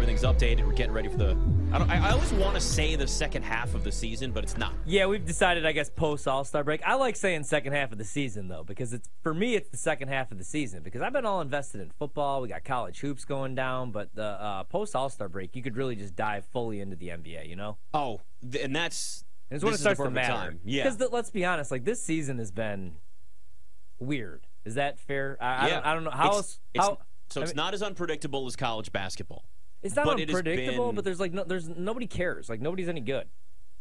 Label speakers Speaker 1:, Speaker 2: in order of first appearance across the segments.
Speaker 1: everything's updated. We're getting ready for the. I, don't, I, I always want to say the second half of the season, but it's not.
Speaker 2: Yeah, we've decided, I guess, post All Star break. I like saying second half of the season though, because it's for me, it's the second half of the season because I've been all invested in football. We got college hoops going down, but the uh, post All Star break, you could really just dive fully into the NBA. You know?
Speaker 1: Oh, th- and that's
Speaker 2: And it's when it starts to matter.
Speaker 1: time. Yeah.
Speaker 2: Because let's be honest, like this season has been weird. Is that fair? I, I,
Speaker 1: yeah.
Speaker 2: don't, I don't know how
Speaker 1: It's-
Speaker 2: else.
Speaker 1: it's-
Speaker 2: how,
Speaker 1: so
Speaker 2: I
Speaker 1: it's
Speaker 2: mean-
Speaker 1: not as unpredictable as college basketball.
Speaker 2: It's not
Speaker 1: But it
Speaker 2: unpredictable,
Speaker 1: been-
Speaker 2: but there's like no, there's nobody cares. Like nobody's any good,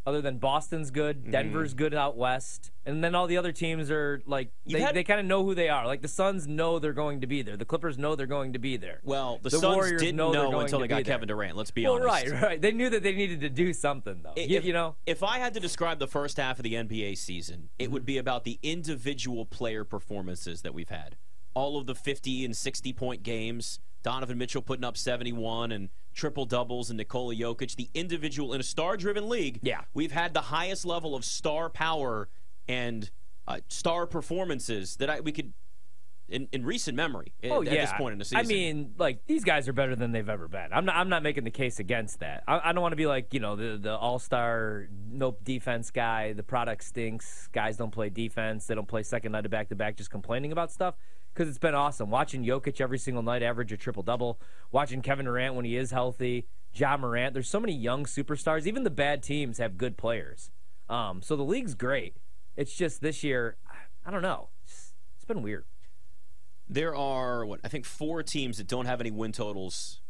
Speaker 2: other than Boston's good,
Speaker 1: Mm-hmm.
Speaker 2: Denver's good out west, and then all the other teams are like they,
Speaker 1: had-
Speaker 2: they kind of know who they are. Like the Suns know they're going to be there. The Clippers know they're going to be there.
Speaker 1: Well, the,
Speaker 2: The
Speaker 1: Suns
Speaker 2: Warriors
Speaker 1: didn't
Speaker 2: know
Speaker 1: know until they got. Kevin Durant. Let's be
Speaker 2: well,
Speaker 1: honest.
Speaker 2: right, right. They knew that they needed to do something though. You,
Speaker 1: If-
Speaker 2: you know,
Speaker 1: If I had to describe the first half of the NBA season, it
Speaker 2: Mm-hmm.
Speaker 1: would be about the individual player performances that we've had. All of the 50 and 60 point games, Donovan Mitchell putting up 71 and triple doubles and Nikola Jokic, the individual in a star driven league.
Speaker 2: Yeah.
Speaker 1: We've had the highest level of star power and uh, star performances that I, we could in, in recent memory at,
Speaker 2: oh
Speaker 1: at
Speaker 2: yeah.
Speaker 1: this point in the season.
Speaker 2: I mean, like these guys are better than they've ever been. I'm not. I'm not making the case against that. I, I don't want to be like you know the the all star nope defense guy. The product stinks. Guys don't play defense. They don't play second night of back to back. Just complaining about stuff because it's been awesome watching Jokic every single night average a triple double. Watching Kevin Durant when he is healthy. Ja Morant. There's so many young superstars. Even the bad teams have good players. Um, so the league's great. It's just this year, I don't know. It's, it's been weird.
Speaker 1: There are what I think four teams that don't have any win totals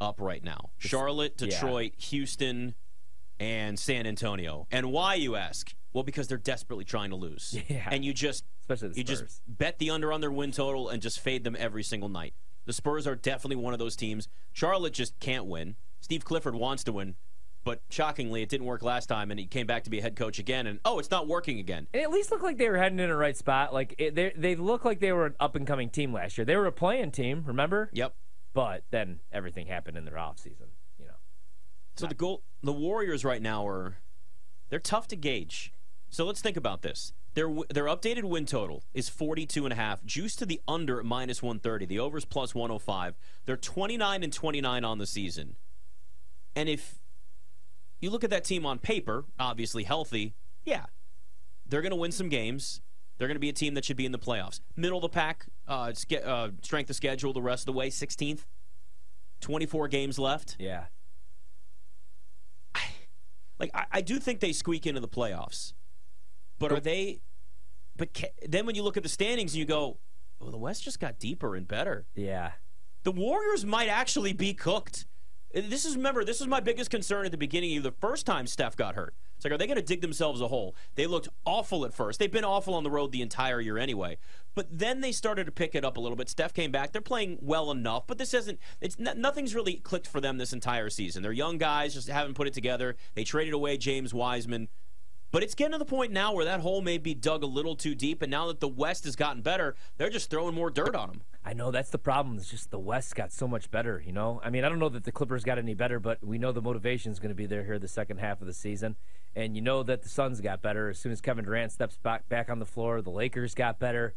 Speaker 1: up right now: Charlotte,
Speaker 2: yeah.
Speaker 1: Detroit, Houston, and San Antonio. And why you ask? Well, because they're desperately trying to lose.
Speaker 2: Yeah.
Speaker 1: And you just
Speaker 2: Especially the
Speaker 1: you
Speaker 2: Spurs.
Speaker 1: just bet the under on their win total and just fade them every single night. The Spurs are definitely one of those teams. Charlotte just can't win. Steve Clifford wants to win, but shockingly, it didn't work last time, and he came back to be a head coach again. And oh, it's not working again.
Speaker 2: It at least looked like they were heading in the right spot. Like it, they they looked like they were an up and coming team last year. They were a play-in team, remember?
Speaker 1: Yep.
Speaker 2: But then everything happened in their off season. You know.
Speaker 1: So the goal, the Warriors right now are they're tough to gauge. So let's think about this. Their their updated win total is 42 and a half, juiced to the under at minus 130. The overs plus 105. They're 29 and 29 on the season. And if you look at that team on paper, obviously healthy, yeah, they're going to win some games. They're going to be a team that should be in the playoffs. Middle of the pack, uh, uh, strength of schedule the rest of the way, 16th. 24 games left.
Speaker 2: Yeah.
Speaker 1: like I, I do think they squeak into the playoffs, but are they? But ca- then when you look at the standings and you go, "Oh, the West just got deeper and better."
Speaker 2: Yeah.
Speaker 1: The Warriors might actually be cooked. This is remember this was my biggest concern at the beginning of the first time Steph got hurt. It's like, are they going to dig themselves a hole? They looked awful at first. They've been awful on the road the entire year anyway. But then they started to pick it up a little bit. Steph came back. They're playing well enough, but this isn't. It's nothing's really clicked for them this entire season. They're young guys, just haven't put it together. They traded away James Wiseman. But it's getting to the point now where that hole may be dug a little too deep, and now that the West has gotten better, they're just throwing more dirt on them.
Speaker 2: I know that's the problem. It's just the West got so much better, you know? I mean, I don't know that the Clippers got any better, but we know the motivation is going to be there here the second half of the season. And you know that the Suns got better as soon as Kevin Durant steps back back on the floor. The Lakers got better.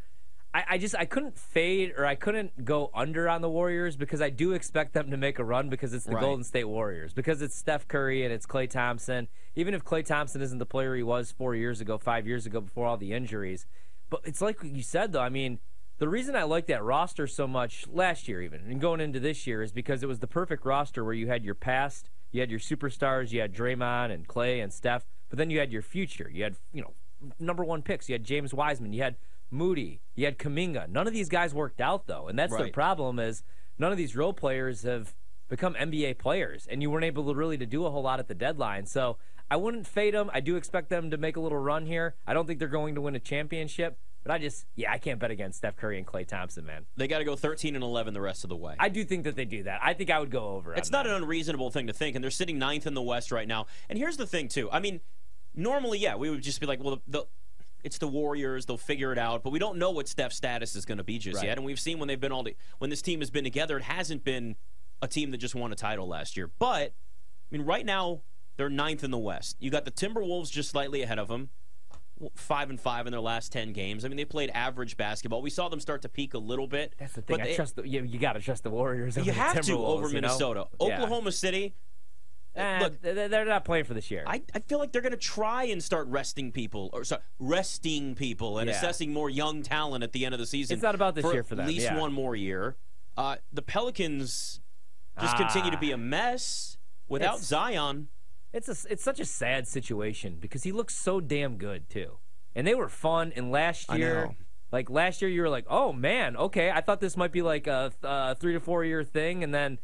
Speaker 2: I, I just I couldn't fade or I couldn't go under on the Warriors because I do expect them to make a run because it's the
Speaker 1: Right.
Speaker 2: Golden State Warriors because it's Steph Curry and it's Klay Thompson. Even if Klay Thompson isn't the player he was four years ago, five years ago before all the injuries, but it's like you said though. I mean, the reason I like that roster so much last year, even and going into this year, is because it was the perfect roster where you had your past, you had your superstars, you had Draymond and Klay and Steph, but then you had your future. You had you know number one picks. You had James Wiseman. You had Moody. You had Kuminga. None of these guys worked out though, and that's the problem. Is none of these role players have become NBA players, and you weren't able to really to do a whole lot at the deadline. So I wouldn't fade them. I do expect them to make a little run here. I don't think they're going to win a championship, but I just yeah, I can't bet against Steph Curry and Klay Thompson, man.
Speaker 1: They got to go 13 and 11 the rest of the way.
Speaker 2: I do think that they do that. I think I would go over.
Speaker 1: It's not
Speaker 2: that.
Speaker 1: an unreasonable thing to think, and they're sitting ninth in the West right now. And here's the thing, too. I mean, normally, yeah, we would just be like, well, the, the it's the Warriors; they'll figure it out. But we don't know what Steph's status is going to be just
Speaker 2: Right.
Speaker 1: yet. And we've seen when they've been all the, when this team has been together, it hasn't been a team that just won a title last year. But I mean, right now they're ninth in the West. You got the Timberwolves just slightly ahead of them. five and five in their last ten games. I mean, they played average basketball. We saw them start to peak a little bit.
Speaker 2: That's the thing.
Speaker 1: but
Speaker 2: I
Speaker 1: they-
Speaker 2: trust the, you, you got to trust the Warriors. over
Speaker 1: you have to over
Speaker 2: you know?
Speaker 1: Minnesota.
Speaker 2: Yeah.
Speaker 1: Oklahoma City.
Speaker 2: Eh,
Speaker 1: look,
Speaker 2: they- they're not playing for this year.
Speaker 1: I, I feel like they're going to try and start resting people, or sorry, resting people and
Speaker 2: Yeah.
Speaker 1: assessing more young talent at the end of the season.
Speaker 2: It's not about this
Speaker 1: for
Speaker 2: year for them,
Speaker 1: At least
Speaker 2: yeah.
Speaker 1: one more year. Uh, the Pelicans just continue to be a mess without
Speaker 2: Ah. It's-
Speaker 1: Zion.
Speaker 2: It's a, it's such a sad situation because he looks so damn good too, and they were fun. And last year, like last year, you were like, oh man, okay, I thought this might be like a, a three to four year thing, and then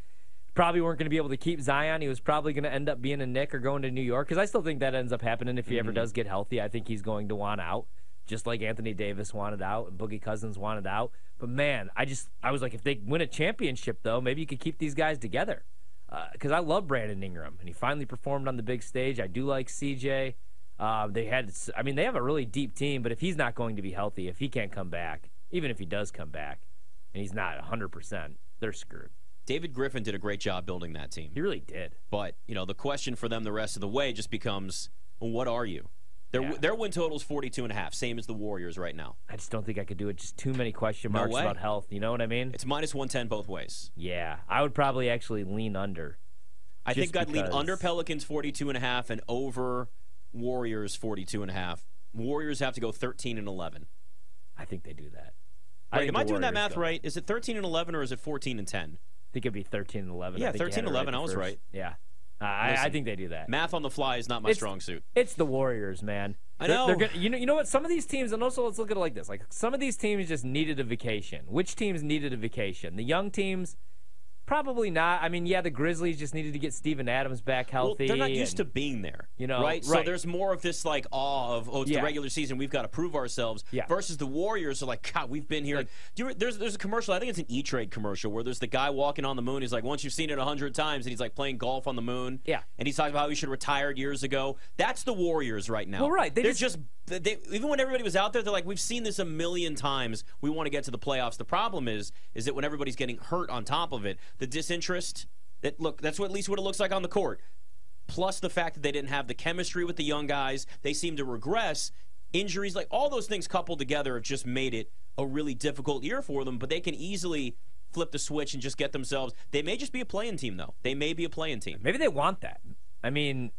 Speaker 2: probably weren't going to be able to keep Zion. He was probably going to end up being a Knick or going to New York because I still think that ends up happening if he
Speaker 1: Mm-hmm.
Speaker 2: ever does get healthy. I think he's going to want out, just like Anthony Davis wanted out and Boogie Cousins wanted out. But man, I just I was like, if they win a championship though, maybe you could keep these guys together because I love Brandon Ingram, and he finally performed on the big stage. I do like CJ. Uh, they had, I mean, they have a really deep team, but if he's not going to be healthy, if he can't come back, even if he does come back, and he's not 100%, they're screwed.
Speaker 1: David Griffin did a great job building that team.
Speaker 2: He really did.
Speaker 1: But, you know, the question for them the rest of the way just becomes, well, what are you? Their,
Speaker 2: Yeah.
Speaker 1: their win total is 42 and a half, same as the Warriors right now.
Speaker 2: I just don't think I could do it. Just too many question marks
Speaker 1: way.
Speaker 2: about health. You know what I mean?
Speaker 1: It's minus 110 both ways.
Speaker 2: yeah, I would probably actually lean under.
Speaker 1: I think I'd lean under Pelicans 42 and a half and over Warriors 42 and a half. Warriors have to go 13 and 11.
Speaker 2: I think they do that. I
Speaker 1: Wait,
Speaker 2: think
Speaker 1: am I doing that math
Speaker 2: go.
Speaker 1: right? Is it 13 and 11 or is it 14 and 10?
Speaker 2: I think it'd be 13 and 11.
Speaker 1: Yeah,
Speaker 2: think
Speaker 1: 13
Speaker 2: it right
Speaker 1: 11, I was
Speaker 2: first-
Speaker 1: right.
Speaker 2: Yeah. Uh, I, I think they do that.
Speaker 1: Math on the fly is not my
Speaker 2: It's-
Speaker 1: strong suit.
Speaker 2: It's the Warriors, man.
Speaker 1: I
Speaker 2: They're-
Speaker 1: know.
Speaker 2: They're gonna, you know. You know what? Some of these teams, and also let's look at it like this: like some of these teams just needed a vacation. Which teams needed a vacation? The young teams, probably not. I mean, yeah, the Grizzlies just needed to get Steven Adams back healthy.
Speaker 1: Well, they're not used
Speaker 2: and-
Speaker 1: to being there,
Speaker 2: you know,
Speaker 1: right?
Speaker 2: right?
Speaker 1: So there's more of this like awe of oh, it's the regular season, we've got to prove ourselves.
Speaker 2: Yeah.
Speaker 1: Versus the Warriors are like, God, we've been here. Do you, there's there's a commercial, I think it's an E Trade commercial where there's the guy walking on the moon. He's like, once you've seen it a hundred times, and he's like playing golf on the moon.
Speaker 2: Yeah.
Speaker 1: and he's talking about how he should have retired years ago. That's the Warriors right now.
Speaker 2: Well, right, they
Speaker 1: They're
Speaker 2: just-
Speaker 1: just. They, even when everybody was out there, they're like, we've seen this a million times. We want to get to the playoffs. The problem is, is that when everybody's getting hurt on top of it, the disinterest. That look, that's what at least what it looks like on the court plus the fact that they didn't have the chemistry with the young guys. They seem to regress. Injuries, like all those things coupled together, have just made it a really difficult year for them. But they can easily flip the switch and just get themselves. They may just be a play-in team, though. They may be a play-in team.
Speaker 2: Maybe they want that. I mean,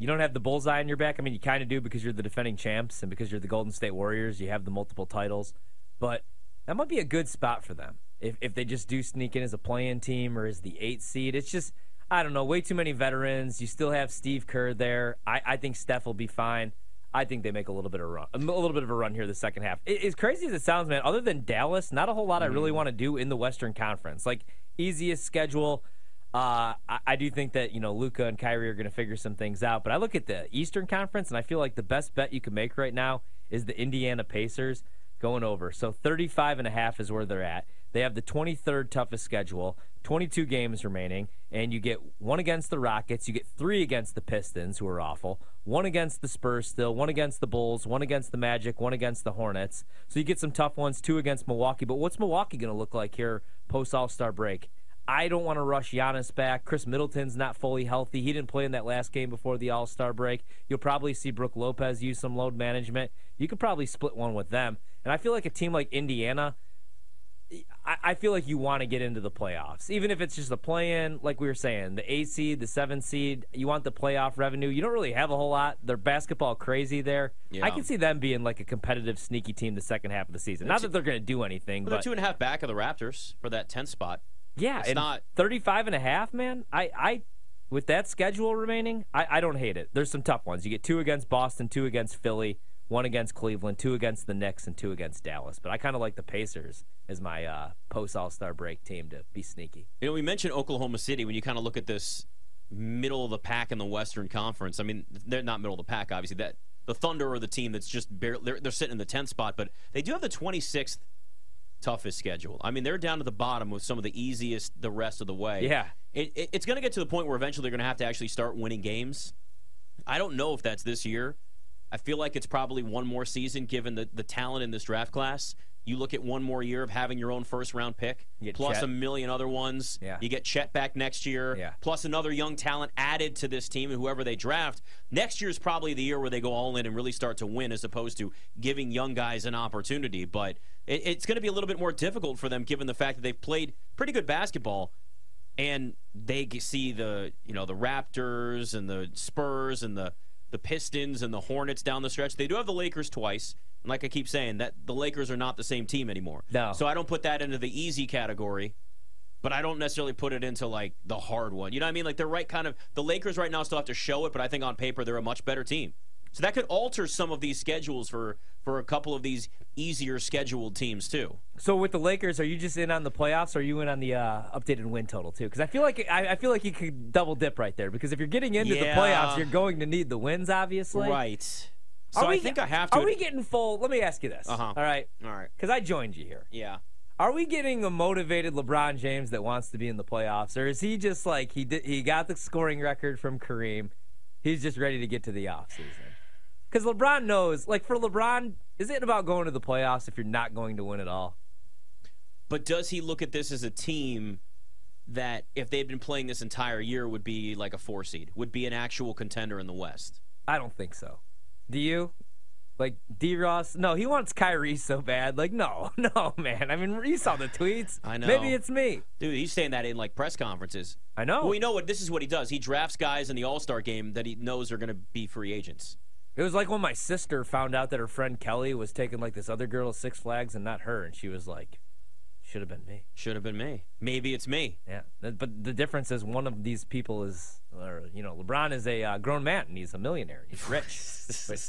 Speaker 2: you don't have the bullseye on your back. I mean, you kind of do because you're the defending champs and because you're the Golden State Warriors. You have the multiple titles, but that might be a good spot for them if if they just do sneak in as a play-in team or as the eight seed. It's just I don't know, way too many veterans. You still have Steve Kerr there. I, I think Steph will be fine. I think they make a little bit of a run, a little bit of a run here the second half. It- as crazy as it sounds, man. Other than Dallas, not a whole lot I really mm-hmm. want to do in the Western Conference. Like easiest schedule. Uh, I, I do think that you know Luka and Kyrie are going to figure some things out. But I look at the Eastern Conference, and I feel like the best bet you can make right now is the Indiana Pacers going over. So 35 and a half is where they're at. They have the 23rd toughest schedule, 22 games remaining, and you get one against the Rockets, you get three against the Pistons, who are awful, one against the Spurs still, one against the Bulls, one against the Magic, one against the Hornets. So you get some tough ones, two against Milwaukee. But what's Milwaukee going to look like here post All Star break? I don't want to rush Giannis back. Khris Middleton's not fully healthy. He didn't play in that last game before the All Star break. You'll probably see Brook Lopez use some load management. You could probably split one with them. And I feel like a team like Indiana, I, I feel like you want to get into the playoffs, even if it's just a play-in. Like we were saying, the eight seed, the seven seed, you want the playoff revenue. You don't really have a whole lot. They're basketball crazy there.
Speaker 1: Yeah.
Speaker 2: I can see them being like a competitive, sneaky team the second half of the season. Not that they're going to do anything,
Speaker 1: But
Speaker 2: but
Speaker 1: they're two and a half back of the Raptors for that 10th spot.
Speaker 2: Yeah,
Speaker 1: It's
Speaker 2: and
Speaker 1: not-
Speaker 2: 35 and a half, man. I, I, with that schedule remaining, I, I don't hate it. There's some tough ones. You get two against Boston, two against Philly, one against Cleveland, two against the Knicks, and two against Dallas. But I kind of like the Pacers as my uh, post All Star break team to be sneaky.
Speaker 1: You know, we mentioned Oklahoma City when you kind of look at this middle of the pack in the Western Conference. I mean, they're not middle of the pack, obviously. That the Thunder are the team that's just barely they're, they're sitting in the 10th spot, but they do have the 26th toughest schedule. I mean, they're down to the bottom with some of the easiest the rest of the way.
Speaker 2: Yeah.
Speaker 1: It, it, it's going to get to the point where eventually they're going to have to actually start winning games. I don't know if that's this year. I feel like it's probably one more season given the, the talent in this draft class. You look at one more year of having your own first round pick, plus
Speaker 2: Chet.
Speaker 1: a million other ones.
Speaker 2: Yeah.
Speaker 1: You get Chet back next year,
Speaker 2: Yeah.
Speaker 1: plus another young talent added to this team, and whoever they draft. Next year is probably the year where they go all in and really start to win, as opposed to giving young guys an opportunity. But it, it's going to be a little bit more difficult for them, given the fact that they've played pretty good basketball and they see the you know the Raptors and the Spurs and the the Pistons and the Hornets down the stretch. They do have the Lakers twice. And like I keep saying, that the Lakers are not the same team anymore.
Speaker 2: No.
Speaker 1: So I don't put that into the easy category, but I don't necessarily put it into like the hard one. You know what I mean? Like they're right kind of the Lakers right now still have to show it, but I think on paper they're a much better team. So that could alter some of these schedules for for a couple of these easier scheduled teams too.
Speaker 2: So with the Lakers, are you just in on the playoffs, or are you in on the uh, updated win total too? Because I feel like I, I feel like you could double dip right there. Because if you're getting into
Speaker 1: Yeah.
Speaker 2: the playoffs, you're going to need the wins, obviously.
Speaker 1: Right. So
Speaker 2: Are
Speaker 1: I
Speaker 2: we-
Speaker 1: think I have to.
Speaker 2: Are we getting full? Let me ask you this.
Speaker 1: Uh-huh.
Speaker 2: All right,
Speaker 1: All right.
Speaker 2: because I joined you here.
Speaker 1: Yeah.
Speaker 2: Are we getting a motivated LeBron James that wants to be in the playoffs, or is he just like he did? He got the scoring record from Kareem. He's just ready to get to the offseason. Because LeBron knows, like for LeBron, is it about going to the playoffs if you're not going to win at all?
Speaker 1: But does he look at this as a team that, if they'd been playing this entire year, would be like a four seed, would be an actual contender in the West?
Speaker 2: I don't think so. Do you? Like D Ross? No, he wants Kyrie so bad. Like, no, no, man. I mean, you saw the tweets.
Speaker 1: I know.
Speaker 2: Maybe it's me.
Speaker 1: Dude, he's saying that in like press conferences.
Speaker 2: I know.
Speaker 1: Well, we know what this is what he does. He drafts guys in the All Star game that he knows are going to be free agents.
Speaker 2: It was like when my sister found out that her friend Kelly was taking like this other girl to Six Flags and not her, and she was like, "Should have been me."
Speaker 1: Should have been me. Maybe it's me.
Speaker 2: Yeah, but the difference is one of these people is, or you know, LeBron is a uh, grown man and he's a millionaire. He's rich.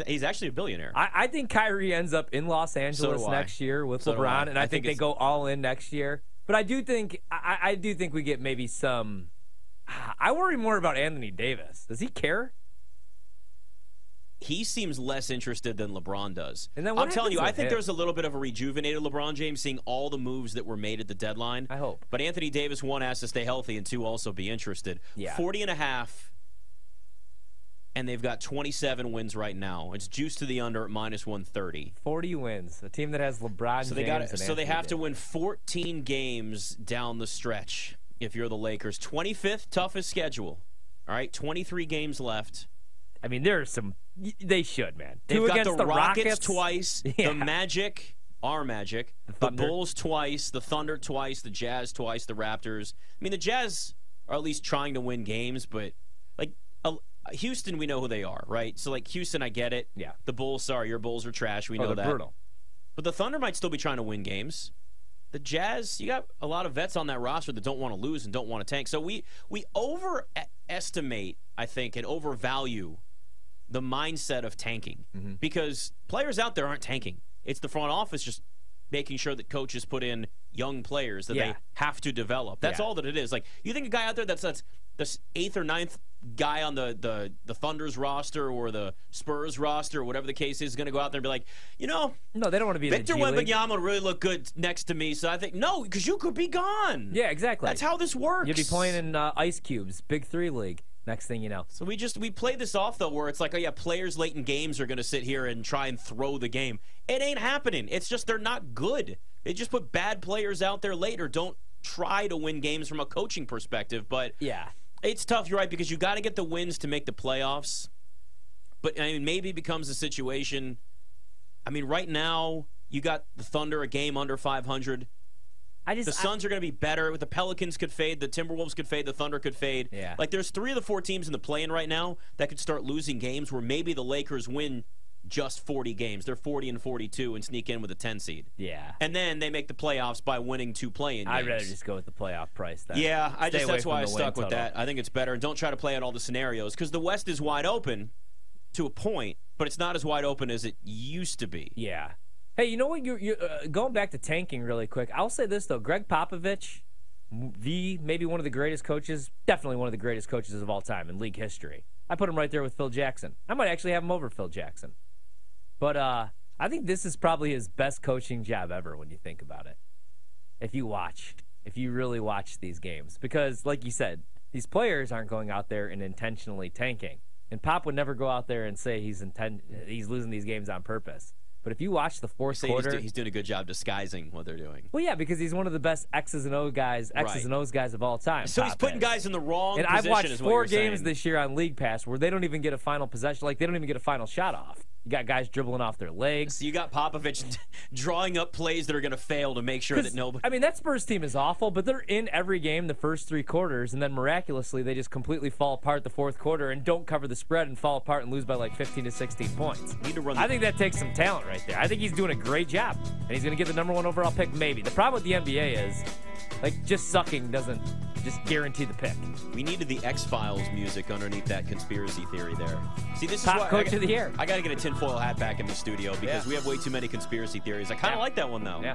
Speaker 1: he's actually a billionaire.
Speaker 2: I, I think Kyrie ends up in Los Angeles
Speaker 1: I.
Speaker 2: next year with
Speaker 1: So do I.
Speaker 2: LeBron, and I,
Speaker 1: I
Speaker 2: think,
Speaker 1: think
Speaker 2: they go all in next year. But I do think I, I do think we get maybe some. I worry more about Anthony Davis. Does he care?
Speaker 1: He seems less interested than LeBron does.
Speaker 2: And then
Speaker 1: I'm telling you, I think
Speaker 2: him?
Speaker 1: there's a little bit of a rejuvenated LeBron James seeing all the moves that were made at the deadline.
Speaker 2: I hope.
Speaker 1: But Anthony Davis, one, has to stay healthy, and two, also be interested.
Speaker 2: Yeah.
Speaker 1: 40 and a half, and they've got 27 wins right now. It's juiced to the under at minus 130.
Speaker 2: Forty wins. A team that has LeBron.
Speaker 1: So they
Speaker 2: James
Speaker 1: got
Speaker 2: and
Speaker 1: so they
Speaker 2: Anthony
Speaker 1: have to win 14 games down the stretch if you're the Lakers. 25th toughest schedule. All right, 23 games left.
Speaker 2: I mean, there are some. They should, man.
Speaker 1: They've
Speaker 2: Two
Speaker 1: got
Speaker 2: against
Speaker 1: the,
Speaker 2: the
Speaker 1: Rockets, twice,
Speaker 2: Yeah.
Speaker 1: the Magic, our Magic, the,
Speaker 2: Thunder.
Speaker 1: Bulls twice, the Thunder twice, the Jazz twice, the Raptors. I mean, the Jazz are at least trying to win games, but like uh, Houston, we know who they are, right? So like Houston, I get it.
Speaker 2: Yeah.
Speaker 1: The Bulls, sorry, your Bulls are trash. We
Speaker 2: Oh,
Speaker 1: know
Speaker 2: they're
Speaker 1: that.
Speaker 2: brutal.
Speaker 1: But the Thunder might still be trying to win games. The Jazz, you got a lot of vets on that roster that don't want to lose and don't want to tank. So we we overestimate, I think, and overvalue the mindset of tanking
Speaker 2: Mm-hmm.
Speaker 1: because players out there aren't tanking. It's the front office just making sure that coaches put in young players that
Speaker 2: Yeah.
Speaker 1: they have to develop. That's
Speaker 2: Yeah.
Speaker 1: all that it is. Like you think a guy out there that's that's the eighth or ninth guy on the the the Thunder's roster or the Spurs roster or whatever the case is, is going to go out there and be like, you know,
Speaker 2: No, they don't want to be
Speaker 1: Victor
Speaker 2: the G League.
Speaker 1: Wembanyama would really look good next to me. So I think no, because you could be gone.
Speaker 2: Yeah, exactly.
Speaker 1: that's how this works.
Speaker 2: You'd be playing in uh, Ice Cubes, Big Three League. Next thing you know.
Speaker 1: So we just we play this off though, where it's like, oh yeah, players late in games are going to sit here and try and throw the game. It ain't happening. It's just they're not good. They just put bad players out there later. Don't try to win games from a coaching perspective, but
Speaker 2: Yeah.
Speaker 1: it's tough. You're right because you got to get the wins to make the playoffs. But I mean, maybe it becomes a situation. I mean, right now you got the Thunder a game under 500.
Speaker 2: I just
Speaker 1: The Suns are going to be better. The Pelicans could fade. The Timberwolves could fade. The Thunder could fade.
Speaker 2: Yeah.
Speaker 1: Like there's three of the four teams in the play-in right now that could start losing games where maybe the Lakers win just 40 games. They're 40 and 42 and sneak in with a 10 seed.
Speaker 2: yeah.
Speaker 1: And then they make the playoffs by winning two play-in games.
Speaker 2: I'd rather just go with the playoff price. Then.
Speaker 1: Yeah, I
Speaker 2: Stay
Speaker 1: just that's why I stuck with
Speaker 2: total.
Speaker 1: that. I think it's better. And don't try to play out all the scenarios because the West is wide open to a point, but it's not as wide open as it used to be.
Speaker 2: Yeah. Hey, you know what? You're, you're uh, going back to tanking really quick. I'll say this though: Gregg Popovich, the maybe one of the greatest coaches, definitely one of the greatest coaches of all time in league history. I put him right there with Phil Jackson. I might actually have him over Phil Jackson. But uh, I think this is probably his best coaching job ever when you think about it. If you watch, if you really watch these games, because like you said, these players aren't going out there and intentionally tanking. And Pop would never go out there and say he's intent he's losing these games on purpose. But if you watch the fourth
Speaker 1: he's,
Speaker 2: quarter,
Speaker 1: do- he's doing a good job disguising what they're doing.
Speaker 2: well, yeah, because he's one of the best X's and O guys, X's
Speaker 1: Right.
Speaker 2: and O's guys of all time.
Speaker 1: So he's putting guys in the wrong
Speaker 2: And I've watched four games
Speaker 1: saying.
Speaker 2: this year on League Pass where they don't even get a final possession. Like they don't even get a final shot off. You got guys dribbling off their legs.
Speaker 1: So you got Popovich drawing up plays that are going to fail to make sure that nobody.
Speaker 2: I mean, that Spurs team is awful, but they're in every game the first three quarters, and then miraculously they just completely fall apart the fourth quarter and don't cover the spread and fall apart and lose by like 15 to 16 points.
Speaker 1: Need to run
Speaker 2: I think that takes some talent right there. I think he's doing a great job, and he's going to get the number one overall pick, maybe. The problem with the NBA is, like, just sucking doesn't just guarantee the pick.
Speaker 1: We needed the X Files music underneath that conspiracy theory there. See, this
Speaker 2: Top
Speaker 1: is why
Speaker 2: coach
Speaker 1: I,
Speaker 2: of the year.
Speaker 1: I got to get a tinfoil hat back in the studio because
Speaker 3: Yeah.
Speaker 1: we have way too many conspiracy theories. I kind of
Speaker 2: Yeah.
Speaker 1: like that one though.
Speaker 2: Yeah.